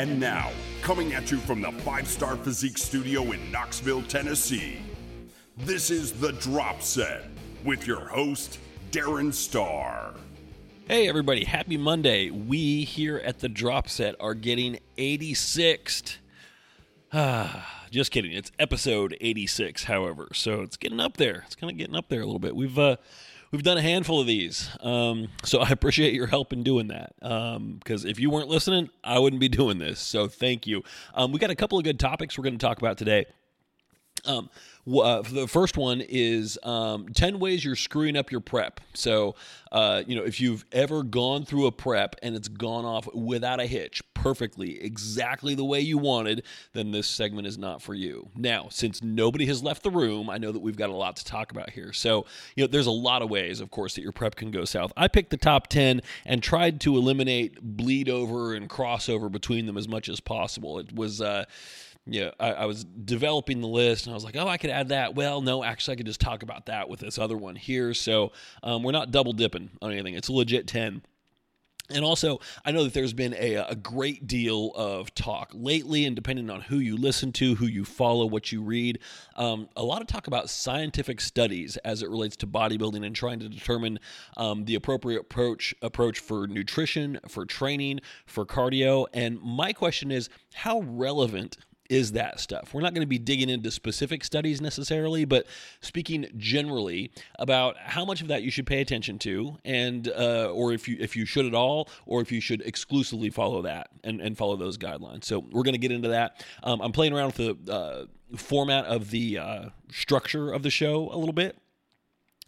And now, coming at you from the Five Starr Physique Studio in Knoxville, Tennessee, this is The Drop Set with your host, Darren Starr. Hey, everybody, happy Monday. We here at The Drop Set are getting 86th. Ah, just kidding. It's episode 86, however. So it's getting up there. It's kind of getting up there a little bit. We've, uh, we've done a handful of these. Um, so I appreciate your help in doing that. Because um, if you weren't listening, I wouldn't be doing this. So thank you. Um, we got a couple of good topics we're going to talk about today. Um, uh, the first one is um, 10 ways you're screwing up your prep. So, uh, you know, if you've ever gone through a prep and it's gone off without a hitch perfectly, exactly the way you wanted, then this segment is not for you. Now, since nobody has left the room, I know that we've got a lot to talk about here. So, you know, there's a lot of ways, of course, that your prep can go south. I picked the top 10 and tried to eliminate bleed over and crossover between them as much as possible. It was, uh, yeah, I, I, was developing the list and I was like, oh, I could add that. Well, no, actually, I could just talk about that with this other one here. So um, we're not double dipping on anything. It's a legit 10. And also, I know that there's been a, a great deal of talk lately, and depending on who you listen to, who you follow, what you read, um, a lot of talk about scientific studies as it relates to bodybuilding and trying to determine um, the appropriate approach approach for nutrition, for training, for cardio. And my question is, how relevant is that stuff. We're not going to be digging into specific studies necessarily, but speaking generally about how much of that you should pay attention to, and uh, or if you if you should at all, or if you should exclusively follow that and, and follow those guidelines. So we're going to get into that. Um, I'm playing around with the uh, format of the uh, structure of the show a little bit.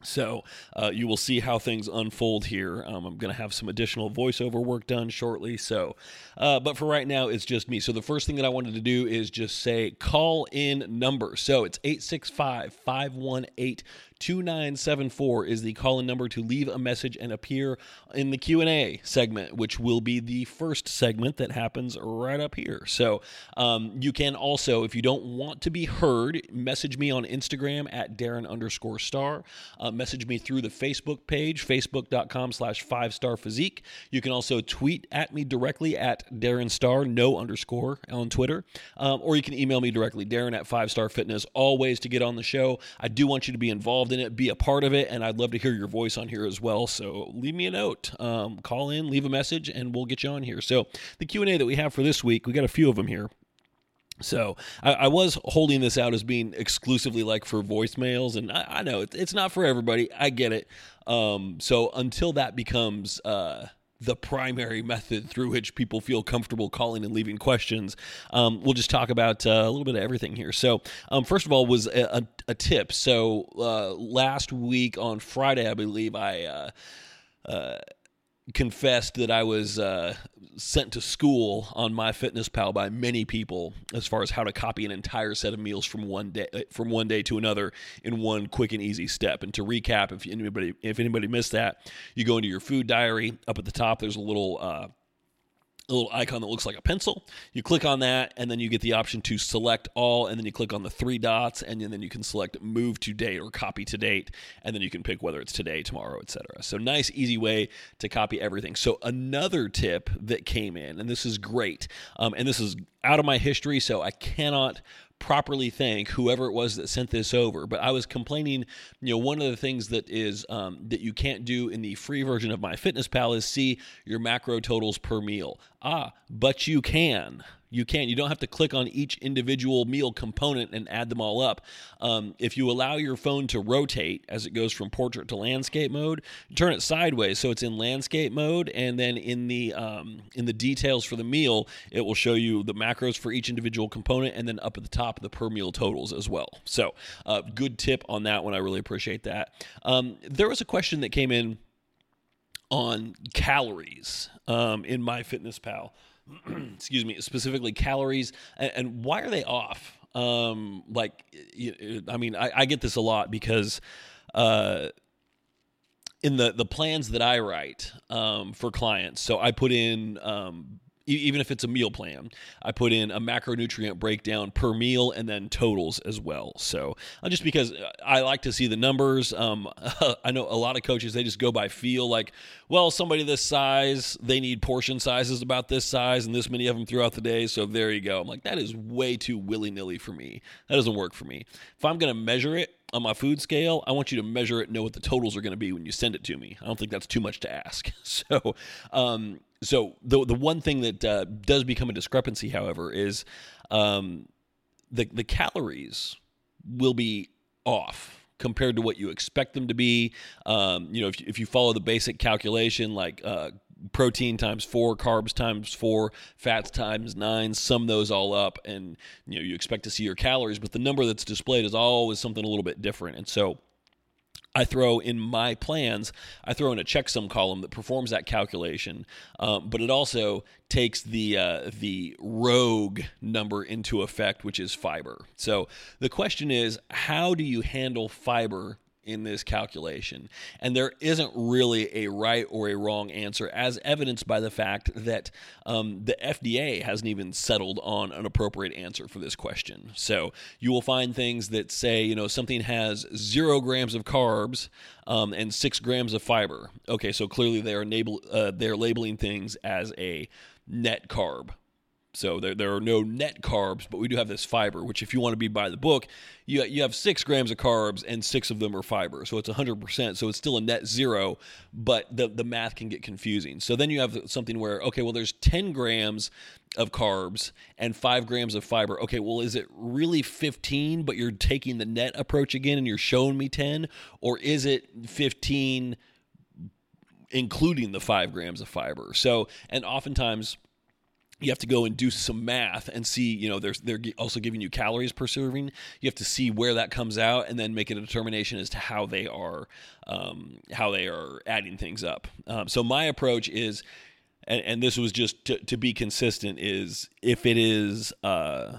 So uh, you will see how things unfold here. Um, I'm going to have some additional voiceover work done shortly. So, uh, but for right now, it's just me. So the first thing that I wanted to do is just say call in number. So it's 865 518 2974 is the call-in number to leave a message and appear in the Q&A segment, which will be the first segment that happens right up here. So um, you can also, if you don't want to be heard, message me on Instagram at Darren underscore starr. Uh, message me through the Facebook page, facebook.com slash five star physique. You can also tweet at me directly at Darren Starr, no underscore on Twitter. Um, or you can email me directly, Darren at five star fitness. All ways to get on the show. I do want you to be involved in it, be a part of it, and I'd love to hear your voice on here as well. So leave me a note, um, call in, leave a message, and we'll get you on here. So the Q and A that we have for this week, we got a few of them here. So I, I, was holding this out as being exclusively like for voicemails, and I, I know it, it's not for everybody. I get it. Um, so until that becomes uh, the primary method through which people feel comfortable calling and leaving questions. Um, we'll just talk about uh, a little bit of everything here. So, um, first of all, was a, a, a tip. So, uh, last week on Friday, I believe I. Uh, uh confessed that I was uh, sent to school on MyFitnessPal by many people as far as how to copy an entire set of meals from one day from one day to another in one quick and easy step. And to recap, if anybody if anybody missed that, you go into your food diary. Up at the top, there's a little uh, a little icon that looks like a pencil. You click on that, and then you get the option to select all, and then you click on the three dots, and then you can select move to date or copy to date, and then you can pick whether it's today, tomorrow, etc. So nice, easy way to copy everything. So another tip that came in, and this is great, um, and this is out of my history, so I cannot properly thank whoever it was that sent this over. But I was complaining, you know, one of the things that is um, that you can't do in the free version of my MyFitnessPal is see your macro totals per meal. Ah, but you can you can. You don't have to click on each individual meal component and add them all up. Um, if you allow your phone to rotate as it goes from portrait to landscape mode, turn it sideways so it's in landscape mode, and then in the um, in the details for the meal, it will show you the macros for each individual component, and then up at the top the per meal totals as well. So, uh, good tip on that one. I really appreciate that. Um, there was a question that came in on calories um, in MyFitnessPal. excuse me, specifically calories, and, and why are they off? Um, like, I mean, I, I, get this a lot because uh, in the the plans that I write um, for clients, so I put in um, even if it's a meal plan. I put in a macronutrient breakdown per meal and then totals as well. So uh, just because I like to see the numbers, um, I know a lot of coaches they just go by feel. Like, well, somebody this size, they need portion sizes about this size and this many of them throughout the day. So there you go. I'm like, that is way too willy nilly for me. That doesn't work for me. If I'm to measure it, on my food scale, I want you to measure it, know what the totals are going to be when you send it to me. I don't think that's too much to ask. So, um, so the the one thing that uh, does become a discrepancy, however, is um, the the calories will be off compared to what you expect them to be. Um, you know, if, if you follow the basic calculation, like uh, protein times four, carbs times four, fats times nine, sum those all up, and you know you expect to see your calories, but the number that's displayed is always something a little bit different. And so I throw in my plans, I throw in a checksum column that performs that calculation, um, but it also takes the uh, the rogue number into effect, which is fiber. So the question is, how do you handle fiber in this calculation. And there isn't really a right or a wrong answer, as evidenced by the fact that um, the FDA hasn't even settled on an appropriate answer for this question. So you will find things that say, you know, something has zero grams of carbs um, and six grams of fiber. Okay, so clearly they're enable uh, they're labeling things as a net carb so there, there are no net carbs, but we do have this fiber, which if you want to be by the book, you, you have six grams of carbs and six of them are fiber. So it's 100%. So it's still a net zero, but the, the math can get confusing. So then you have something where, okay, well, there's 10 grams of carbs and five grams of fiber. Okay, well, is it really 15, but you're taking the net approach again and you're showing me 10? Or is it 15 including the five grams of fiber? So, and oftentimes, you have to go and do some math and see, you know, they're, they're also giving you calories per serving. You have to see where that comes out and then make a determination as to how they are, um, how they are adding things up. Um, so my approach is, and, and this was just to, to, be consistent, is if it is, uh,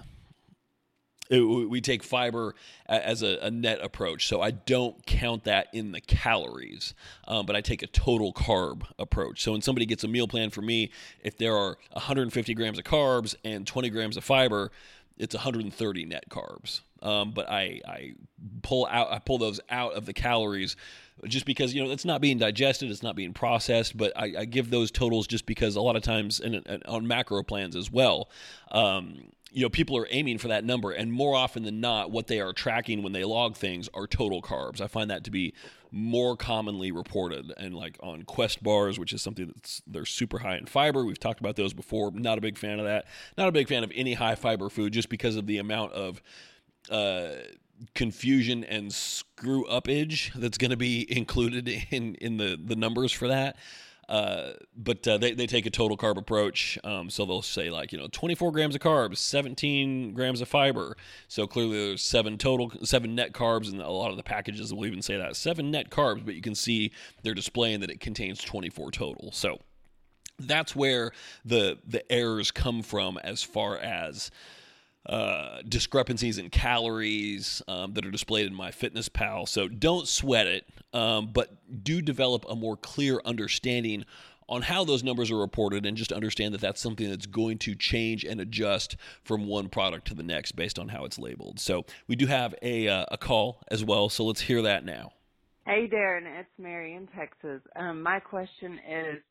it, we take fiber as a, a, net approach. So I don't count that in the calories, um, but I take a total carb approach. So when somebody gets a meal plan for me, if there are 150 grams of carbs and 20 grams of fiber, it's 130 net carbs. Um, but I, I pull out I pull those out of the calories just because you know it's not being digested, it's not being processed. But I, I give those totals just because a lot of times and, and on macro plans as well. Um, you know people are aiming for that number and more often than not what they are tracking when they log things are total carbs. I find that to be more commonly reported and like on quest bars which is something that's they're super high in fiber. We've talked about those before. Not a big fan of that. Not a big fan of any high fiber food just because of the amount of uh, confusion and screw upage that's going to be included in in the the numbers for that uh, but uh, they, they take a total carb approach. Um, so they'll say, like, you know, 24 grams of carbs, 17 grams of fiber. So clearly there's seven total, seven net carbs, and a lot of the packages will even say that seven net carbs, but you can see they're displaying that it contains 24 total. So that's where the the errors come from as far as uh, discrepancies in calories um, that are displayed in MyFitnessPal So don't sweat it, um, but do develop a more clear understanding on how those numbers are reported and just understand that that's something that's going to change and adjust from one product to the next based on how it's labeled. So we do have a, uh, a call as well, so let's hear that now. Hey, Darren, it's Mary in Texas. Um, my question is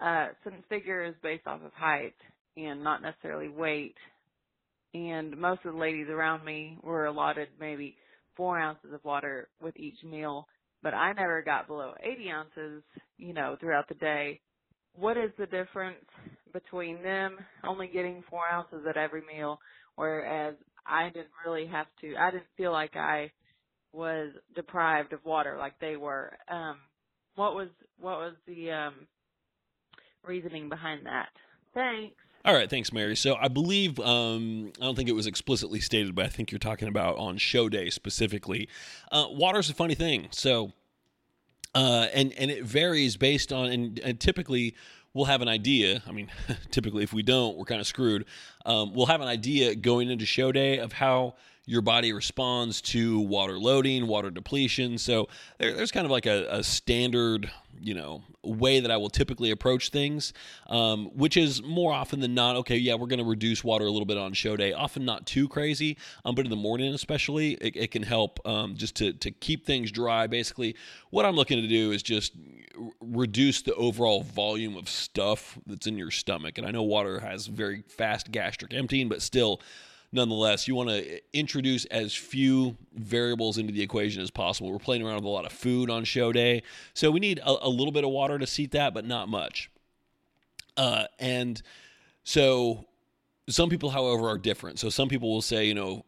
uh, since figure is based off of height and not necessarily weight, and most of the ladies around me were allotted maybe four ounces of water with each meal, but I never got below 80 ounces, you know, throughout the day. What is the difference between them only getting four ounces at every meal, whereas I didn't really have to, I didn't feel like I was deprived of water like they were. Um, what was, what was the, um, reasoning behind that? Thanks. All right, thanks, Mary. So I believe um, I don't think it was explicitly stated, but I think you're talking about on show day specifically. Uh, water's a funny thing, so uh, and and it varies based on and, and typically we'll have an idea. I mean, typically, if we don't, we're kind of screwed. um, we'll have an idea going into show day of how your body responds to water loading, water depletion. So there, there's kind of like a, a, standard, you know, way that I will typically approach things, um, which is more often than not, okay, yeah, we're going to reduce water a little bit on show day. Often not too crazy, um, but in the morning especially, it, it can help um, just to, to keep things dry. Basically, what I'm looking to do is just reduce the overall volume of stuff that's in your stomach. And I know water has very fast gastric emptying, but still, nonetheless, you want to introduce as few variables into the equation as possible. We're playing around with a lot of food on show day, so we need a, a little bit of water to seat that, but not much. Uh, and so some people, however, are different. So some people will say, you know,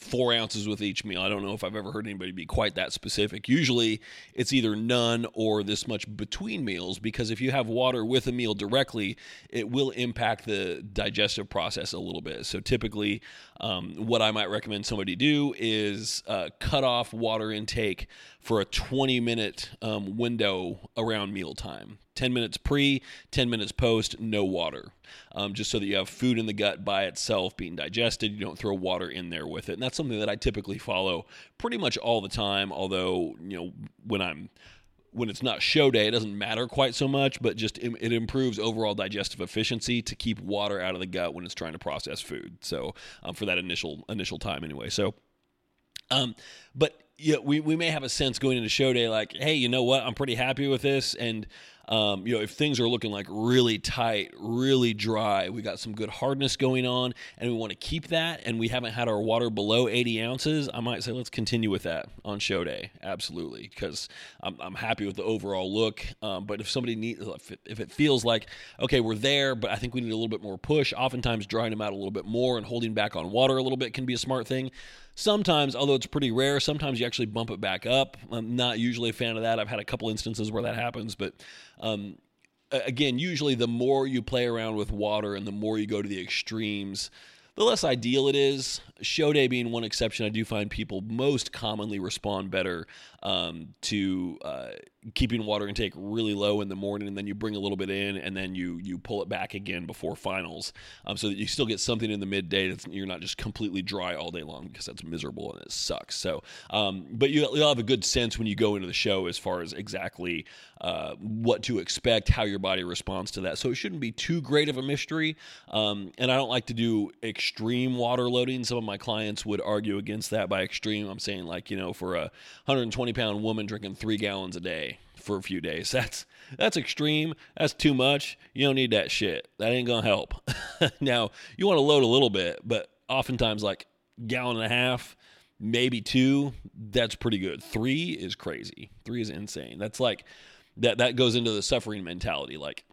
four ounces with each meal. I don't know if I've ever heard anybody be quite that specific. Usually it's either none or this much between meals because if you have water with a meal directly, it will impact the digestive process a little bit. So typically, um, what I might recommend somebody do is uh, cut off water intake for a 20 minute um, window around mealtime. 10 minutes pre, 10 minutes post, no water. Um, just so that you have food in the gut by itself being digested. You don't throw water in there with it. And that's something that I typically follow pretty much all the time. Although, you know, when I'm when it's not show day, it doesn't matter quite so much, but just it, improves overall digestive efficiency to keep water out of the gut when it's trying to process food. So um, for that initial initial time, anyway. So, um, but yeah, we we may have a sense going into show day like, hey, you know what? I'm pretty happy with this, and um, you know, if things are looking like really tight, really dry, we got some good hardness going on, and we want to keep that, and we haven't had our water below 80 ounces, I might say let's continue with that on show day. Absolutely, because I'm, I'm happy with the overall look. Um, but if somebody needs, if it, if it feels like okay, we're there, but I think we need a little bit more push, oftentimes drying them out a little bit more and holding back on water a little bit can be a smart thing. Sometimes, although it's pretty rare, sometimes you actually bump it back up. I'm not usually a fan of that. I've had a couple instances where that happens, but um, again, usually the more you play around with water and the more you go to the extremes, the less ideal it is. Show day being one exception, I do find people most commonly respond better um, to uh, keeping water intake really low in the morning, and then you bring a little bit in, and then you you pull it back again before finals, um, so that you still get something in the midday. That's you're not just completely dry all day long because that's miserable and it sucks. So, um, but you, will have a good sense when you go into the show as far as exactly uh, what to expect, how your body responds to that. So it shouldn't be too great of a mystery. Um, and I don't like to do extreme water loading. Some of my clients would argue against that by extreme. I'm saying like you know for a 120 pound woman drinking three gallons a day for a few days. That's that's extreme. That's too much. You don't need that shit. That ain't gonna help. now you want to load a little bit, but oftentimes like gallon and a half, maybe two. That's pretty good. Three is crazy. Three is insane. That's like that. That goes into the suffering mentality. Like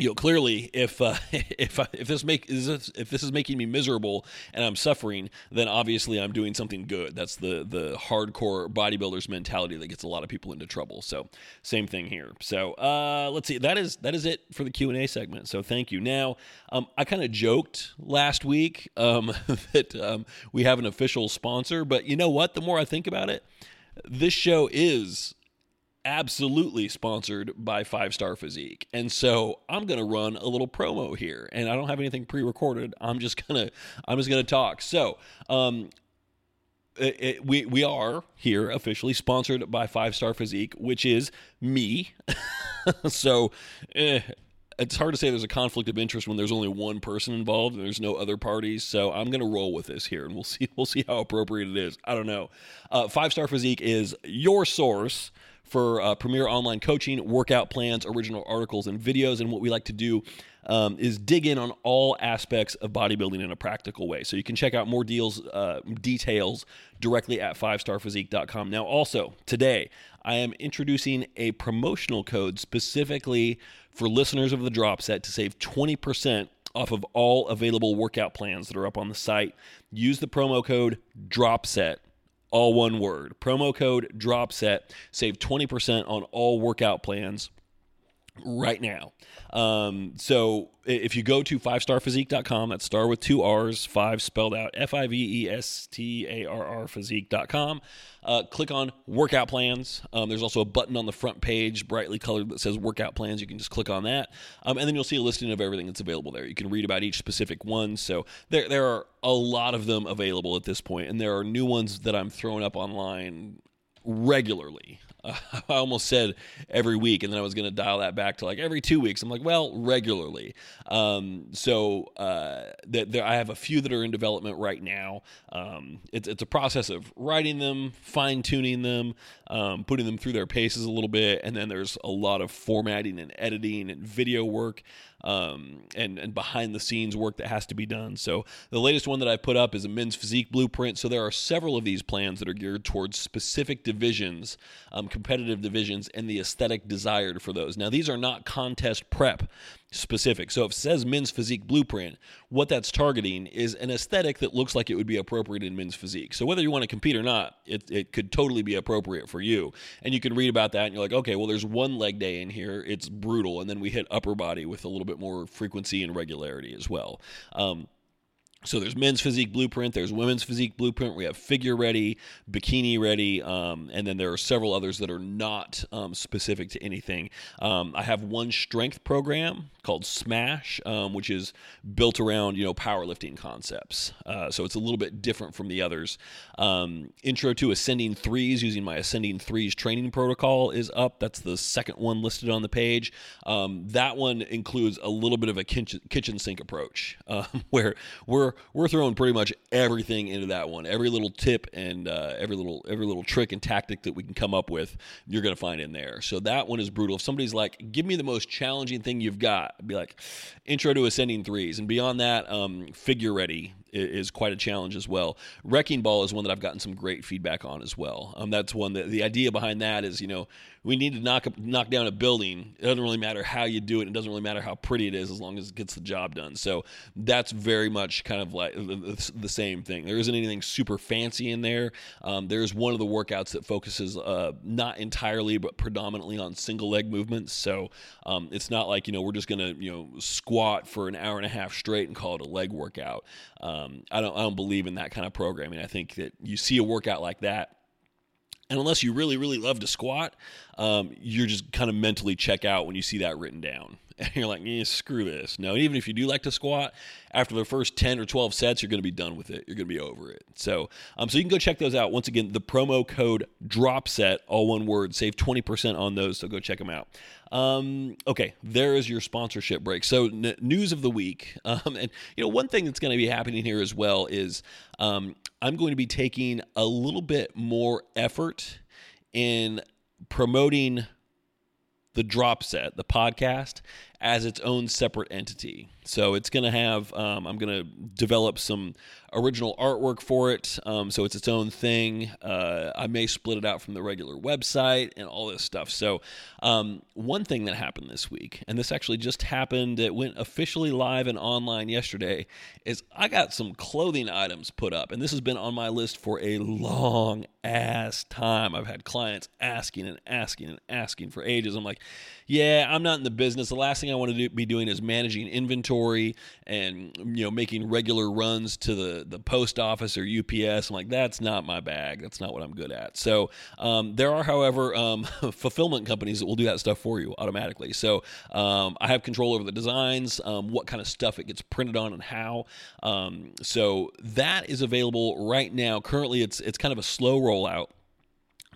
you know clearly if uh, if if this make is if this is making me miserable and I'm suffering then obviously I'm doing something good. That's the the hardcore bodybuilders mentality that gets a lot of people into trouble. So same thing here. So uh, let's see. That is that is it for the Q&A segment. So thank you. Now um, I kind of joked last week um, that um, we have an official sponsor but you know what? The more I think about it this show is absolutely sponsored by Five Starr Physique. And so I'm going to run a little promo here and I don't have anything pre-recorded. I'm just going to I'm just going to talk. So, um it, it, we we are here officially sponsored by Five Starr Physique, which is me. so, eh, it's hard to say there's a conflict of interest when there's only one person involved and there's no other parties. So I'm to roll with this here, and we'll see we'll see how appropriate it is. I don't know. Uh, Five Starr Physique is your source for uh, premier online coaching, workout plans, original articles, and videos. And what we like to do um, is dig in on all aspects of bodybuilding in a practical way. So you can check out more deals, uh, details directly at 5starphysique.com. Now, also today, I am introducing a promotional code specifically for listeners of the drop set to save 20% off of all available workout plans that are up on the site. Use the promo code DROPSET all one word. Promo code DROPSET. Save 20% on all workout plans right now. Um, so if you go to fivestarrphysique.com, that's star with two R's, five spelled out, F I V E S T A R R physique.com. Uh, click on workout plans. Um, there's also a button on the front page, brightly colored, that says workout plans. You can just click on that. Um, and then you'll see a listing of everything that's available there. You can read about each specific one. So there, there are a lot of them available at this point, and there are new ones that I'm throwing up online regularly. Uh, I almost said every week, and then I was going to dial that back to like every two weeks. I'm like, well, regularly. Um, so uh, that there, I have a few that are in development right now. Um, it's it's a process of writing them, fine tuning them, um, putting them through their paces a little bit, and then there's a lot of formatting and editing and video work um, and and behind the scenes work that has to be done. So the latest one that I put up is a men's physique blueprint. So there are several of these plans that are geared towards specific divisions, um, competitive divisions, and the aesthetic desired for those. Now these are not contest prep specific. So if it says men's physique blueprint, what that's targeting is an aesthetic that looks like it would be appropriate in men's physique. So whether you want to compete or not, it, it could totally be appropriate for you. And you can read about that and you're like, okay, well, there's one leg day in here. It's brutal. And then we hit upper body with a little bit more frequency and regularity as well. Um, so there's men's physique blueprint, there's women's physique blueprint. We have figure ready, bikini ready, um, and then there are several others that are not um, specific to anything. Um, I have one strength program called Smash, um, which is built around you know powerlifting concepts. Uh, so it's a little bit different from the others. Um, intro to ascending threes using my ascending threes training protocol is up. That's the second one listed on the page. Um, that one includes a little bit of a kitchen, kitchen sink approach where we're we're throwing pretty much everything into that one. Every little tip and uh, every little every little trick and tactic that we can come up with, you're to find in there. So that one is brutal. If somebody's like, "Give me the most challenging thing you've got," I'd be like, "Intro to ascending threes. and beyond that, um, figure ready is quite a challenge as well. Wrecking ball is one that I've gotten some great feedback on as well. Um, that's one that the idea behind that is, you know, we need to knock knock down a building. It doesn't really matter how you do it. It doesn't really matter how pretty it is as long as it gets the job done. So that's very much kind of like the, the same thing. There isn't anything super fancy in there. Um, there's one of the workouts that focuses uh, not entirely but predominantly on single leg movements. So um, it's not like you know we're just gonna you know squat for an hour and a half straight and call it a leg workout. Um, I don't I don't believe in that kind of programming. I think that you see a workout like that and unless you really, really love to squat, um, you're just kind of mentally check out when you see that written down. And you're like, yeah, screw this. No, even if you do like to squat, after the first 10 or 12 sets, you're going to be done with it. You're going to be over it. So, um, so you can go check those out. Once again, the promo code DROPSET, all one word, save 20% on those. So go check them out. Um, okay, there is your sponsorship break. So, n- news of the week. Um, and, you know, one thing that's going to be happening here as well is um, I'm going to be taking a little bit more effort in promoting the drop set, the podcast, as its own separate entity. So it's going to have, um, I'm going to develop some original artwork for it. Um, so it's its own thing. Uh, I may split it out from the regular website and all this stuff. So, um, one thing that happened this week, and this actually just happened, it went officially live and online yesterday, is I got some clothing items put up. And this has been on my list for a long ass time. I've had clients asking and asking and asking for ages. I'm like, yeah, I'm not in the business. The last thing I want to do, be doing is managing inventory and you know making regular runs to the the post office or UPS. I'm like, that's not my bag. That's not what I'm good at. So um, there are, however, um, fulfillment companies that will do that stuff for you automatically. So um, I have control over the designs, um, what kind of stuff it gets printed on, and how. Um, so that is available right now. Currently, it's it's kind of a slow rollout.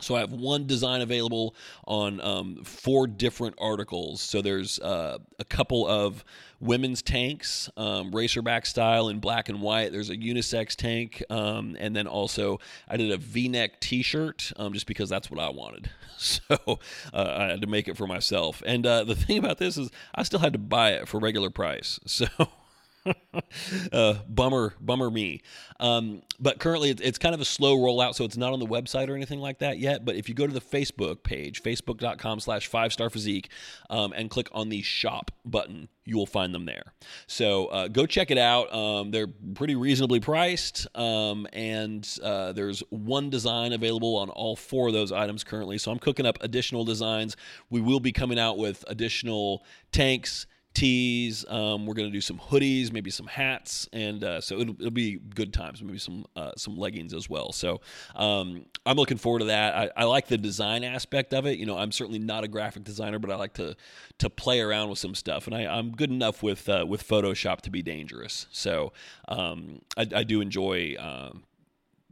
So I have one design available on um, four different articles. So there's uh, a couple of women's tanks, um, racerback style in black and white. There's a unisex tank, um, and then also I did a V-neck T-shirt um, just because that's what I wanted. So uh, I had to make it for myself. And uh, the thing about this is I still had to buy it for regular price. So uh, bummer, bummer me. Um, but currently, it's, kind of a slow rollout, so it's not on the website or anything like that yet. But if you go to the Facebook page, facebook.com slash five star physique, um, and click on the shop button, you will find them there. So uh, go check it out. Um, they're pretty reasonably priced, um, and uh, there's one design available on all four of those items currently. So I'm cooking up additional designs. We will be coming out with additional tanks tees. Um, we're gonna do some hoodies, maybe some hats, and uh, so it'll, it'll, be good times. Maybe some uh, some leggings as well. So um, I'm looking forward to that. I, I, like the design aspect of it. You know, I'm certainly not a graphic designer, but I like to to play around with some stuff, and I, am good enough with uh, with Photoshop to be dangerous. So um, I, I, do enjoy um,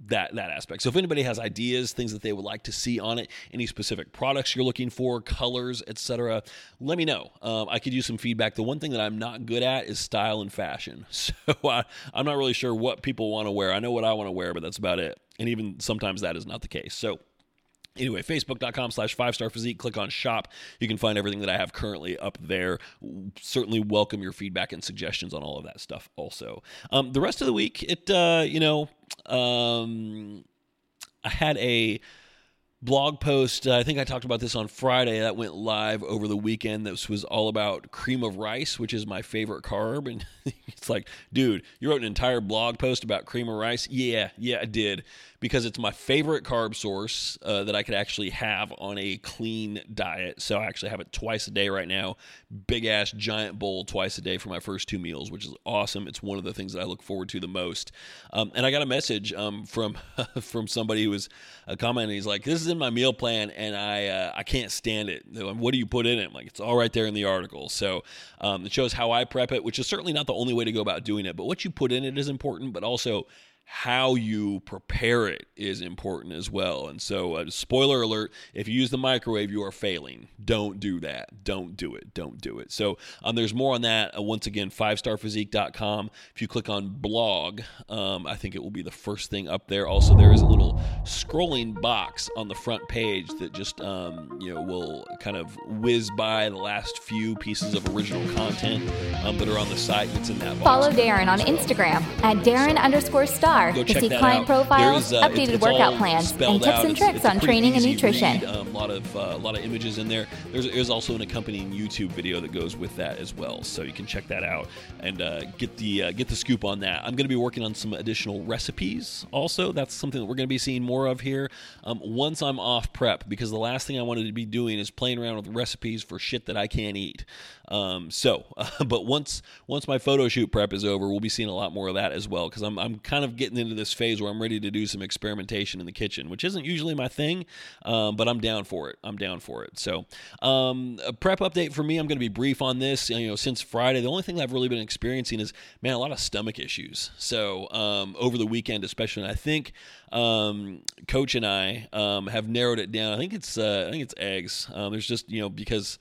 that that aspect. So if anybody has ideas, things that they would like to see on it, any specific products you're looking for, colors, etc., let me know. Um, I could use some feedback. The one thing that I'm not good at is style and fashion. So I, I'm not really sure what people want to wear. I know what I want to wear, but that's about it. And even sometimes that is not the case. So Anyway, facebook.com slash five star physique. Click on shop. You can find everything that I have currently up there. Certainly welcome your feedback and suggestions on all of that stuff also. Um, the rest of the week, it, uh, you know, um, I had a blog post. Uh, I think I talked about this on Friday. That went live over the weekend. This was all about cream of rice, which is my favorite carb. And it's like, dude, you wrote an entire blog post about cream of rice? Yeah, yeah, I did because it's my favorite carb source uh, that I could actually have on a clean diet. So I actually have it twice a day right now. Big ass giant bowl twice a day for my first two meals, which is awesome. It's one of the things that I look forward to the most. Um, and I got a message um, from from somebody who was a uh, commenting. He's like, "This is in my meal plan, and I uh, I can't stand it. What do you put in it?" I'm like, "It's all right there in the article." So um, it shows how I prep it, which is certainly not the only way to go about doing it, but what you put in it is important. But also how you prepare it is important as well. And so, uh, spoiler alert if you use the microwave, you are failing. Don't do that. Don't do it. Don't do it. So, um, there's more on that. Uh, once again, 5starphysique.com. If you click on blog, um, I think it will be the first thing up there. Also, there is a little scrolling box on the front page that just, um, you know, will kind of whiz by the last few pieces of original content um, that are on the site. that's in that box. Follow Darren on Instagram at Darren underscore starr Go to see client out. profiles, uh, updated it's, it's workout plans, and tips out. and tricks on training and nutrition. A um, lot of uh, a lot of images in there. There's, there's, also an accompanying YouTube video that goes with that as well, so you can check that out and uh, get the uh, get the scoop on that. I'm going to be working on some additional recipes. Also, that's something that we're going to be seeing more of here um, once I'm off prep, because the last thing I wanted to be doing is playing around with recipes for shit that I can't eat. Um, so, but once once my photo shoot prep is over, we'll be seeing a lot more of that as well because I'm I'm kind of getting into this phase where I'm ready to do some experimentation in the kitchen, which isn't usually my thing, um, but I'm down for it. I'm down for it. So, um, a prep update for me. I'm going to be brief on this. You know, since Friday, the only thing I've really been experiencing is man a lot of stomach issues. So um, over the weekend, especially, I think um, Coach and I um, have narrowed it down. I think it's uh, I think it's eggs. There's just you know because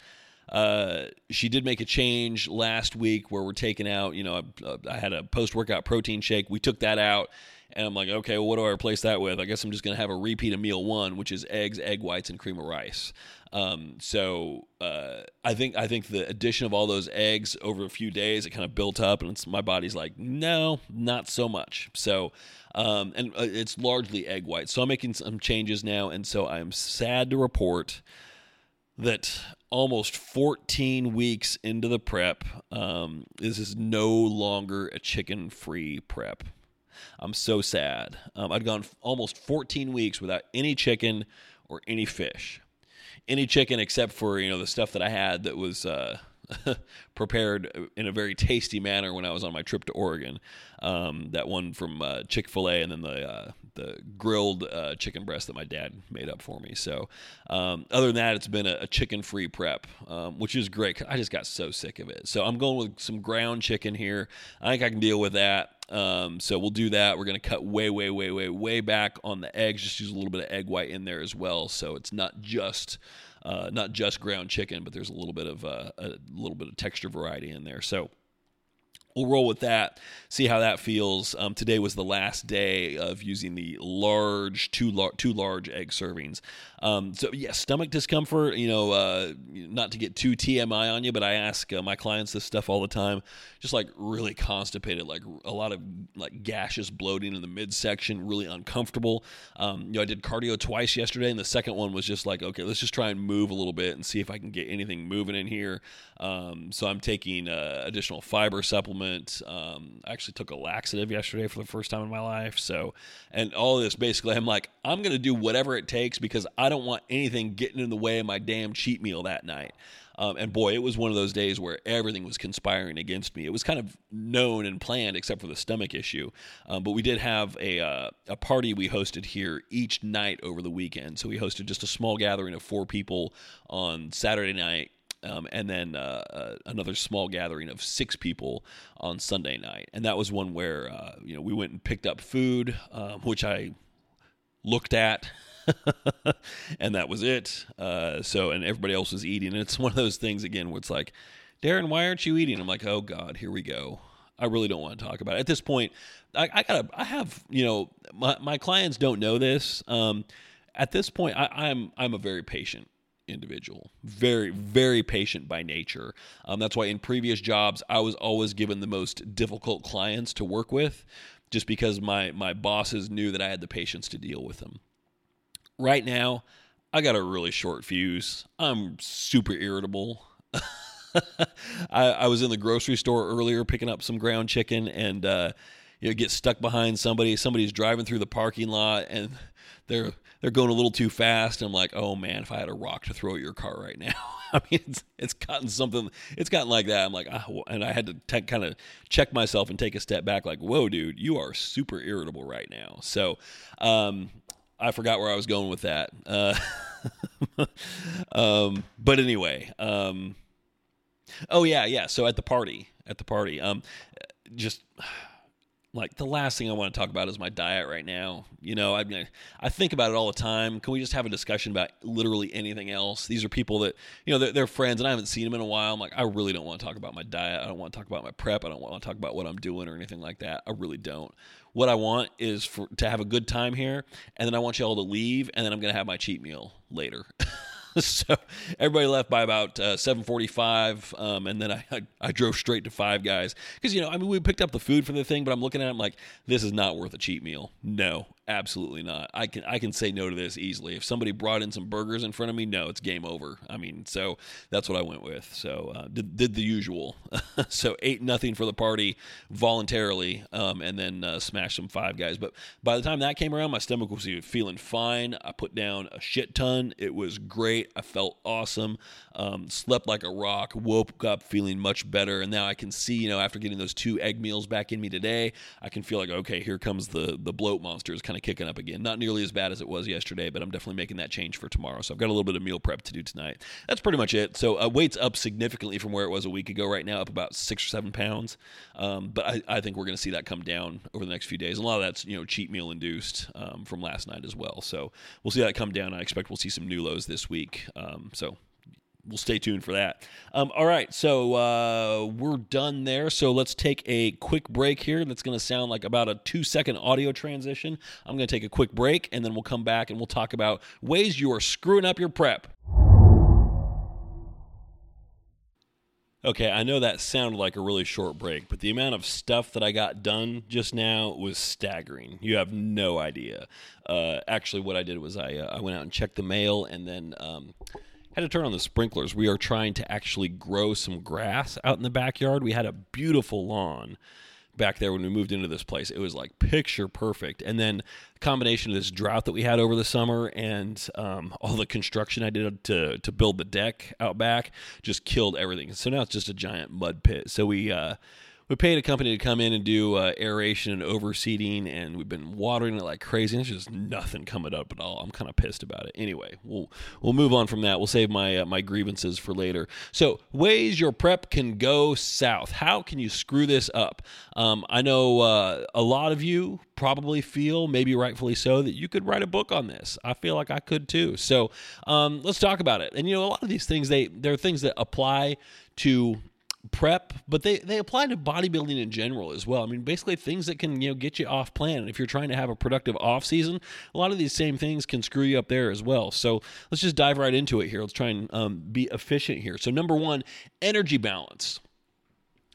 uh, she did make a change last week where we're taking out, you know, I, I had a post workout protein shake. We took that out. And I'm like, okay, well, what do I replace that with? I guess I'm just going to have a repeat of meal one, which is eggs, egg whites, and cream of rice. Um, so uh, I think I think the addition of all those eggs over a few days, it kind of built up, and my body's like, no, not so much. So, um, and uh, it's largely egg whites. So I'm making some changes now, and so I'm sad to report that almost 14 weeks into the prep, um, this is no longer a chicken free prep. I'm so sad. Um, I'd gone almost 14 weeks without any chicken or any fish. Any chicken except for, you know, the stuff that I had that was uh, prepared in a very tasty manner when I was on my trip to Oregon. Um, that one from uh, Chick Fil A, and then the uh, the grilled uh, chicken breast that my dad made up for me. So, um, other than that, it's been a, a chicken free prep, um, which is great. I just got so sick of it. So I'm going with some ground chicken here. I think I can deal with that. Um, so we'll do that. We're going to cut way, way, way, way, way back on the eggs. Just use a little bit of egg white in there as well. So it's not just uh, not just ground chicken, but there's a little bit of uh, a little bit of texture variety in there. So we'll roll with that see how that feels. Um, today was the last day of using the large two, lar- two large egg servings. Um, so yeah stomach discomfort you know uh, not to get too tmi on you but i ask uh, my clients this stuff all the time. Just like really constipated like a lot of like gaseous bloating in the midsection really uncomfortable. Um, you know i did cardio twice yesterday and the second one was just like okay let's just try and move a little bit and see if i can get anything moving in here. Um, so i'm taking uh, additional fiber um, actually took a laxative yesterday for the first time in my life. So, and all this basically, I'm like, I'm going to do whatever it takes because I don't want anything getting in the way of my damn cheat meal that night. Um, and boy, it was one of those days where everything was conspiring against me. It was kind of known and planned, except for the stomach issue. Um, but we did have a uh, a party we hosted here each night over the weekend. So we hosted just a small gathering of four people on Saturday night um, and then uh, uh, another small gathering of six people on Sunday night. And that was one where uh, you know we went and picked up food, um, which I looked at. and that was it. Uh, so, and everybody else was eating. And it's one of those things again where it's like, Darren, why aren't you eating? I'm like, oh God, here we go. I really don't want to talk about it. At this point, I, I gotta, I have, you know, my, my clients don't know this. Um, at this point, I, I'm, I'm a very patient individual. Very, very patient by nature. Um, that's why in previous jobs, I was always given the most difficult clients to work with just because my, my bosses knew that I had the patience to deal with them. Right now, I got a really short fuse. I'm super irritable. I, I, was in the grocery store earlier picking up some ground chicken and uh, you know, get stuck behind somebody. Somebody's driving through the parking lot and they're they're going a little too fast. And I'm like, oh man, if I had a rock to throw at your car right now, I mean, it's it's gotten something. It's gotten like that. I'm like, oh, and I had to kind of check myself and take a step back. Like, whoa, dude, you are super irritable right now. So, um, I forgot where I was going with that. Uh, um, but anyway, um, oh yeah, yeah. So at the party, at the party, um, just like the last thing I want to talk about is my diet right now. You know, I I think about it all the time. Can we just have a discussion about literally anything else? These are people that, you know, they're, they're, friends and I haven't seen them in a while. I'm like, I really don't want to talk about my diet. I don't want to talk about my prep. I don't want to talk about what I'm doing or anything like that. I really don't. What I want is for to have a good time here, and then I want you all to leave, and then I'm to have my cheat meal later. so everybody left by about uh, 7:45, um, and then I, I, I drove straight to Five Guys because you know I mean we picked up the food for the thing, but I'm looking at it I'm like this is not worth a cheat meal. No, absolutely not. I can I can say no to this easily. If somebody brought in some burgers in front of me, no, it's game over. I mean, so that's what I went with. So uh, did, did the usual. so ate nothing for the party voluntarily, um, and then uh, smashed some Five Guys. But by the time that came around, my stomach was feeling fine. I put down a shit ton. It was great. I felt awesome. Um, slept like a rock. Woke up feeling much better, and now I can see. You know, after getting those two egg meals back in me today, I can feel like okay, here comes the the bloat monsters kind of kicking up again. Not nearly as bad as it was yesterday, but I'm definitely making that change for tomorrow. So I've got a little bit of meal prep to do tonight. That's pretty much it. So uh, weight's up significantly from where it was a week ago. Right now, up about six or seven pounds. Um, but I, I, think we're going to see that come down over the next few days. And a lot of that's you know cheat meal induced um, from last night as well. So we'll see that come down. I expect we'll see some new lows this week. Um, so we'll stay tuned for that. Um, all right, so uh, we're done there. So let's take a quick break here. That's going to sound like about a two second audio transition. I'm going to take a quick break and then we'll come back and we'll talk about ways you are screwing up your prep. Okay, I know that sounded like a really short break, but the amount of stuff that I got done just now was staggering. You have no idea. Uh, actually, what I did was I uh, I went out and checked the mail, and then um, had to turn on the sprinklers. We are trying to actually grow some grass out in the backyard. We had a beautiful lawn back there when we moved into this place. It was like picture perfect. And then combination of this drought that we had over the summer and um, all the construction I did to to build the deck out back just killed everything. So now it's just a giant mud pit. So we uh, we paid a company to come in and do uh, aeration and overseeding, and we've been watering it like crazy. And there's just nothing coming up at all. I'm kind of pissed about it. Anyway, we'll we'll move on from that. We'll save my uh, my grievances for later. So ways your prep can go south. How can you screw this up? Um, I know uh, a lot of you probably feel, maybe rightfully so, that you could write a book on this. I feel like I could too. So um, let's talk about it. And you know, a lot of these things they they're things that apply to prep, but they, they apply to bodybuilding in general as well. I mean, basically things that can, you know, get you off plan. And if you're trying to have a productive off season, a lot of these same things can screw you up there as well. So let's just dive right into it here. Let's try and um, be efficient here. So number one, energy balance.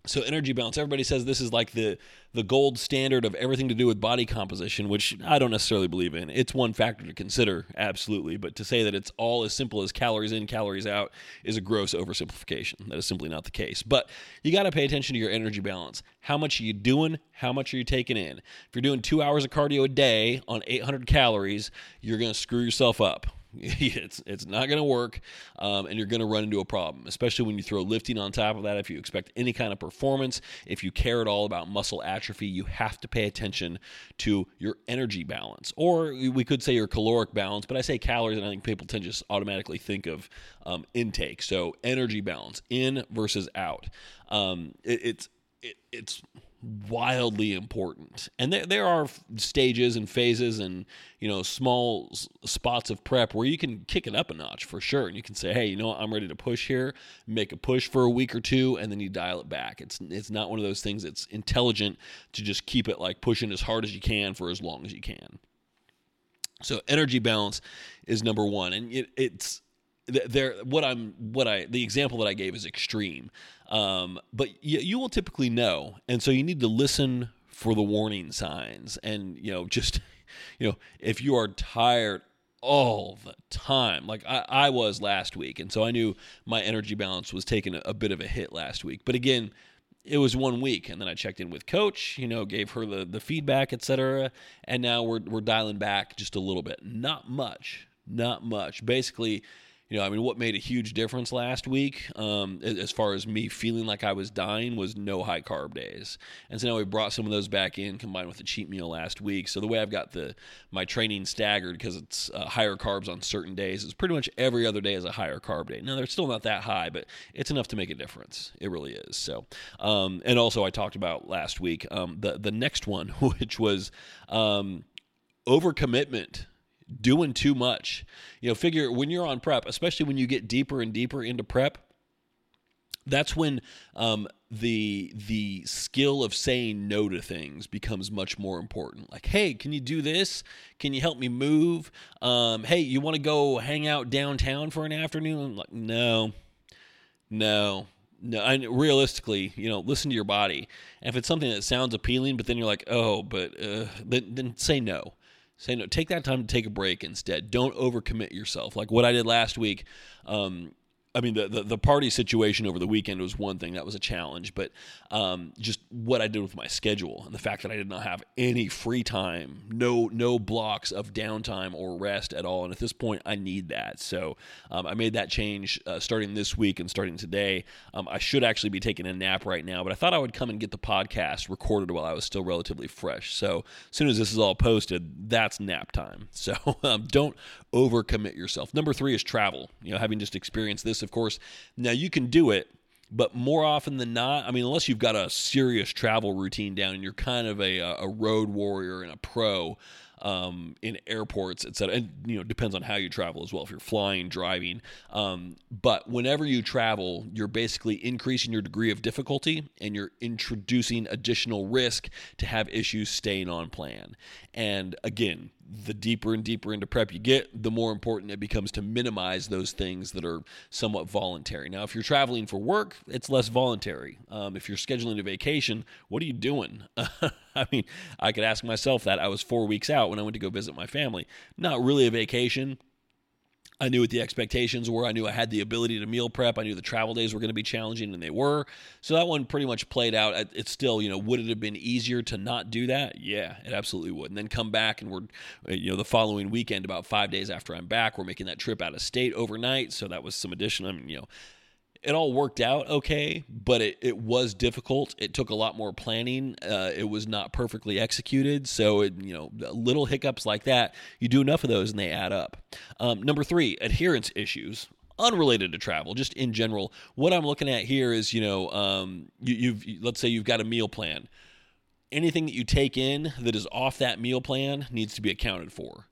So energy balance, everybody says this is like the the gold standard of everything to do with body composition, which I don't necessarily believe in. It's one factor to consider, absolutely, but to say that it's all as simple as calories in, calories out is a gross oversimplification. That is simply not the case. But you got to pay attention to your energy balance. How much are you doing? How much are you taking in? If you're doing 2 hours of cardio a day on 800 calories, you're going to screw yourself up. it's it's not going to work, um, and you're going to run into a problem, especially when you throw lifting on top of that. If you expect any kind of performance, if you care at all about muscle atrophy, you have to pay attention to your energy balance, or we could say your caloric balance. But I say calories, and I think people tend to just automatically think of um, intake. So energy balance, in versus out. Um, it, it's it, it's wildly important. And there, there are stages and phases and, you know, small spots of prep where you can kick it up a notch for sure. And you can say, hey, you know what? I'm ready to push here, make a push for a week or two, and then you dial it back. It's, it's not one of those things that's intelligent to just keep it like pushing as hard as you can for as long as you can. So energy balance is number one. And it, it's, there what i'm what i the example that i gave is extreme um, but you, you will typically know and so you need to listen for the warning signs and you know just you know if you are tired all the time like I, I was last week and so i knew my energy balance was taking a, a bit of a hit last week. But again it was one week and then i checked in with coach you know gave her the, the feedback etc and now we're, we're dialing back just a little bit. Not much not much. Basically you know, I mean, what made a huge difference last week, um, as far as me feeling like I was dying, was no high carb days. And so now we brought some of those back in, combined with the cheat meal last week. So the way I've got the my training staggered because it's uh, higher carbs on certain days is pretty much every other day is a higher carb day. Now they're still not that high, but it's enough to make a difference. It really is. So, um, and also I talked about last week um, the the next one, which was um, overcommitment doing too much. You know, figure when you're on prep, especially when you get deeper and deeper into prep, that's when um, the the skill of saying no to things becomes much more important. Like, hey, can you do this? Can you help me move? Um, hey, you want to go hang out downtown for an afternoon? I'm like, no, no, no. And realistically, you know, listen to your body. And if it's something that sounds appealing, but then you're like, oh, but uh, then then say no. Say no. Take that time to take a break instead. Don't overcommit yourself. Like what I did last week. Um, I mean, the, the, the party situation over the weekend was one thing that was a challenge, but um, just what I did with my schedule and the fact that I did not have any free time, no no blocks of downtime or rest at all. And at this point, I need that. So um, I made that change uh, starting this week and starting today. Um, I should actually be taking a nap right now, but I thought I would come and get the podcast recorded while I was still relatively fresh. So as soon as this is all posted, that's nap time. So um, don't overcommit yourself. Number three is travel. You know, having just experienced this, of course, now you can do it but more often than not, I mean, unless you've got a serious travel routine down and you're kind of a, a road warrior and a pro, um, in airports, etc. And you know, depends on how you travel as well. If you're flying, driving, um, but whenever you travel, you're basically increasing your degree of difficulty and you're introducing additional risk to have issues staying on plan. And again, the deeper and deeper into prep you get, the more important it becomes to minimize those things that are somewhat voluntary. Now, if you're traveling for work, it's less voluntary. Um, if you're scheduling a vacation, what are you doing? I mean, I could ask myself that. I was four weeks out when I went to go visit my family. Not really a vacation. I knew what the expectations were. I knew I had the ability to meal prep. I knew the travel days were going to be challenging, and they were. So that one pretty much played out. It's still, you know, would it have been easier to not do that? Yeah, it absolutely would. And then come back, and we're, you know, the following weekend, about five days after I'm back, we're making that trip out of state overnight. So that was some addition. I mean, you know, it all worked out okay, but it, it was difficult. It took a lot more planning. Uh, it was not perfectly executed. So, it, you know, little hiccups like that, you do enough of those and they add up. Um, number three, adherence issues. Unrelated to travel, just in general. What I'm looking at here is, you know, um, you, you've let's say you've got a meal plan. Anything that you take in that is off that meal plan needs to be accounted for